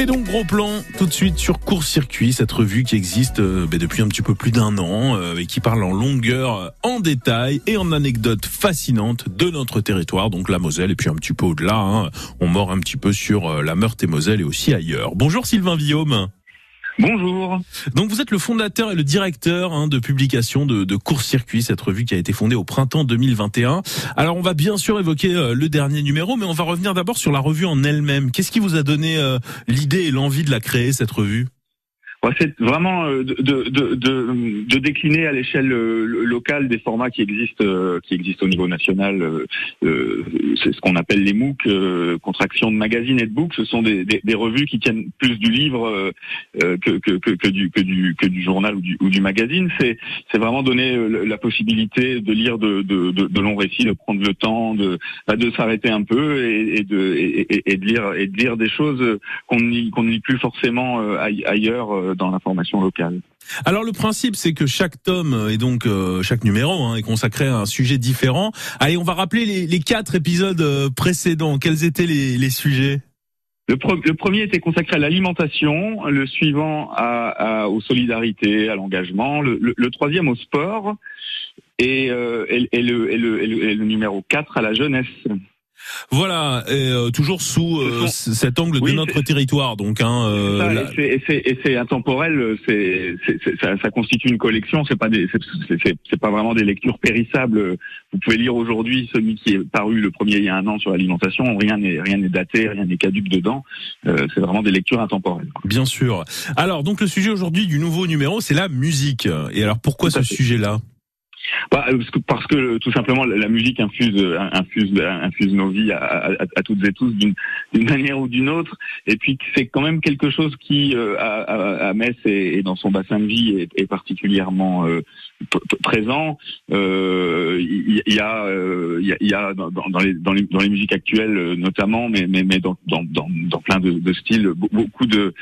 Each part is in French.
Et donc gros plan tout de suite sur Court Circuit, cette revue qui existe euh, ben, depuis un petit peu plus d'un an euh, et qui parle en longueur, en détail et en anecdotes fascinantes de notre territoire, donc la Moselle et puis un petit peu au-delà. Hein. on mord un petit peu sur euh, la Meurthe et Moselle et aussi ailleurs. Bonjour Sylvain Villaume. Bonjour. Donc vous êtes le fondateur et le directeur hein, de publication de, de Court Circuit, cette revue qui a été fondée au printemps 2021. Alors on va bien sûr évoquer euh, le dernier numéro, mais on va revenir d'abord sur la revue en elle-même. Qu'est-ce qui vous a donné euh, l'idée et l'envie de la créer, cette revue? C'est vraiment euh, de, de, de, de, décliner à l'échelle euh, locale des formats qui existent, euh, qui existent au niveau national. C'est ce qu'on appelle les MOOC, contraction de magazines et de books. Ce sont des, des, des, revues qui tiennent plus du livre que, que, que, que, du, que, du, que du journal ou du, ou du magazine. C'est vraiment donner la possibilité de lire de, de, de, longs récits, de prendre le temps, de, bah, de s'arrêter un peu et, et de, et, de lire, et de lire des choses qu'on ne lit plus forcément ailleurs dans l'information locale. Alors le principe, c'est que chaque tome et donc euh, chaque numéro hein, est consacré à un sujet différent. Allez, on va rappeler les, quatre épisodes euh, précédents. Quels étaient les, sujets? Le, premier était consacré à l'alimentation, le suivant à, aux solidarités, à l'engagement, le, troisième au sport et, euh, et, le, numéro 4 à la jeunesse. Voilà, et, euh, toujours sous euh, cet angle de notre territoire, donc. Hein, euh, et c'est intemporel, c'est ça, ça, constitue une collection. C'est pas des, c'est pas vraiment des lectures périssables. Vous pouvez lire aujourd'hui celui qui est paru le premier il y a un an sur l'alimentation. Rien n'est rien n'est daté, rien n'est caduque dedans. Euh, c'est vraiment des lectures intemporelles. Bien sûr. Alors donc le sujet aujourd'hui du nouveau numéro, c'est la musique. Et alors pourquoi ce sujet-là? Bah, parce, que, tout simplement la musique infuse infuse infuse nos vies à, toutes et tous d'une manière ou d'une autre et puis c'est quand même quelque chose qui euh, à, à, Metz et, dans son bassin de vie est, est particulièrement euh, présent. Euh, il y, a, il y a dans, dans, les, dans, les, dans les musiques actuelles notamment, mais mais, mais dans, dans, dans, plein de styles, beaucoup de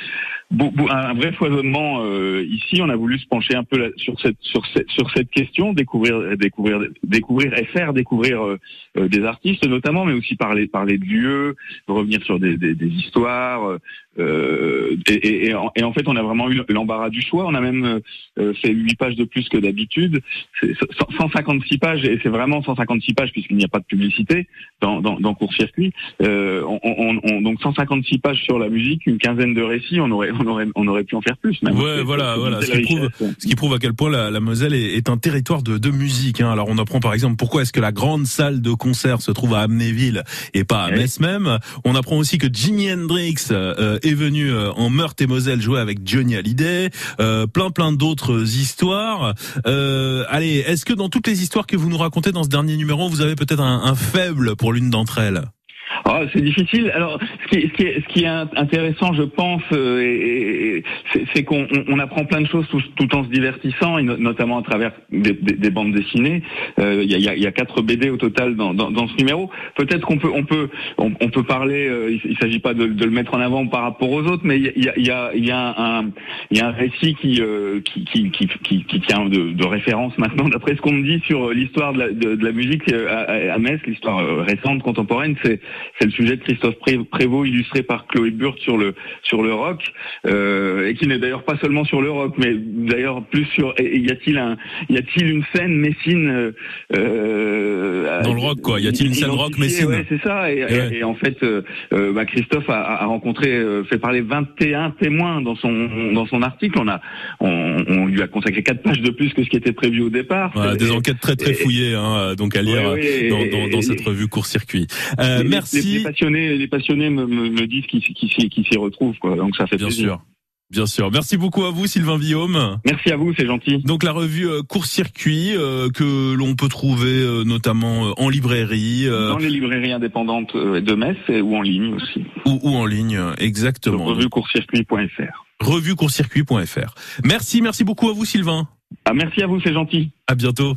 un vrai foisonnement ici. On a voulu se pencher un peu sur cette sur cette sur cette question, découvrir découvrir découvrir et faire découvrir des artistes notamment, mais aussi parler parler de lieux, revenir sur des, histoires, euh, et, en, fait, on a vraiment eu l'embarras du choix. On a même euh, fait 8 pages de plus que d'habitude. 156 pages, et c'est vraiment 156 pages puisqu'il n'y a pas de publicité dans, dans, dans Court Circuit. Euh, on, on, donc 156 pages sur la musique, une quinzaine de récits. On aurait, on aurait, on aurait pu en faire plus. Même. Ouais, voilà, voilà. Ce qui, prouve, ce qui, prouve, à quel point la, la Moselle est, est, un territoire de, de musique. Hein. Alors, on apprend par exemple pourquoi est-ce que la grande salle de concert se trouve à Amnéville et pas à Metz même. On apprend aussi que Jimi Hendrix euh, est venu euh, en Meurthe et Moselle jouer avec Johnny Hallyday, euh, plein plein d'autres histoires. Euh, allez, est-ce que dans toutes les histoires que vous nous racontez dans ce dernier numéro, vous avez peut-être un, un faible pour l'une d'entre elles? Oh, c'est difficile. Alors, ce qui, est, ce, qui ce qui est intéressant, je pense, euh, c'est qu'on on apprend plein de choses tout, tout en se divertissant, et notamment à travers des, des, des bandes dessinées. Euh, il y, a, y, a, quatre BD au total dans, dans, dans ce numéro. Peut-être qu'on peut, on peut, on, peut parler. Euh, il, ne s'agit pas de, de, le mettre en avant par rapport aux autres, mais il y a, y a, y a un, y a un récit qui, qui, qui, qui, qui, tient de, de référence maintenant, d'après ce qu'on me dit sur l'histoire de la, de, la musique à, à Metz, l'histoire récente, contemporaine. C'est c'est le sujet de Christophe Prévost illustré par Chloé Burt sur le sur le rock euh, et qui n'est d'ailleurs pas seulement sur le rock mais d'ailleurs plus sur y a-t-il un y a-t-il une scène Messine euh, euh, dans le rock quoi. Y a-t-il une scène rock Messine ouais, c'est ça. Et, et, en fait euh, euh, bah, Christophe a, a rencontré fait parler 21 témoins dans son dans son article. On a on, on, lui a consacré quatre pages de plus que ce qui était prévu au départ. Des enquêtes très très fouillées hein, donc à lire dans, dans, dans, cette revue court circuit merci les, passionnés, les passionnés me, me, disent qu'ils s'y retrouvent, quoi. Donc ça fait Bien plaisir. sûr. Bien sûr. Merci beaucoup à vous, Sylvain Villaume. Merci à vous, c'est gentil. Donc la revue euh, Court Circuit euh, que l'on peut trouver euh, notamment en librairie. Dans les librairies indépendantes de Metz ou en ligne aussi. Ou, ou en ligne, exactement. Revue courscircuit.fr. Revue courscircuit.fr. Merci, merci beaucoup à vous, Sylvain. Ah, merci à vous, c'est gentil. À bientôt.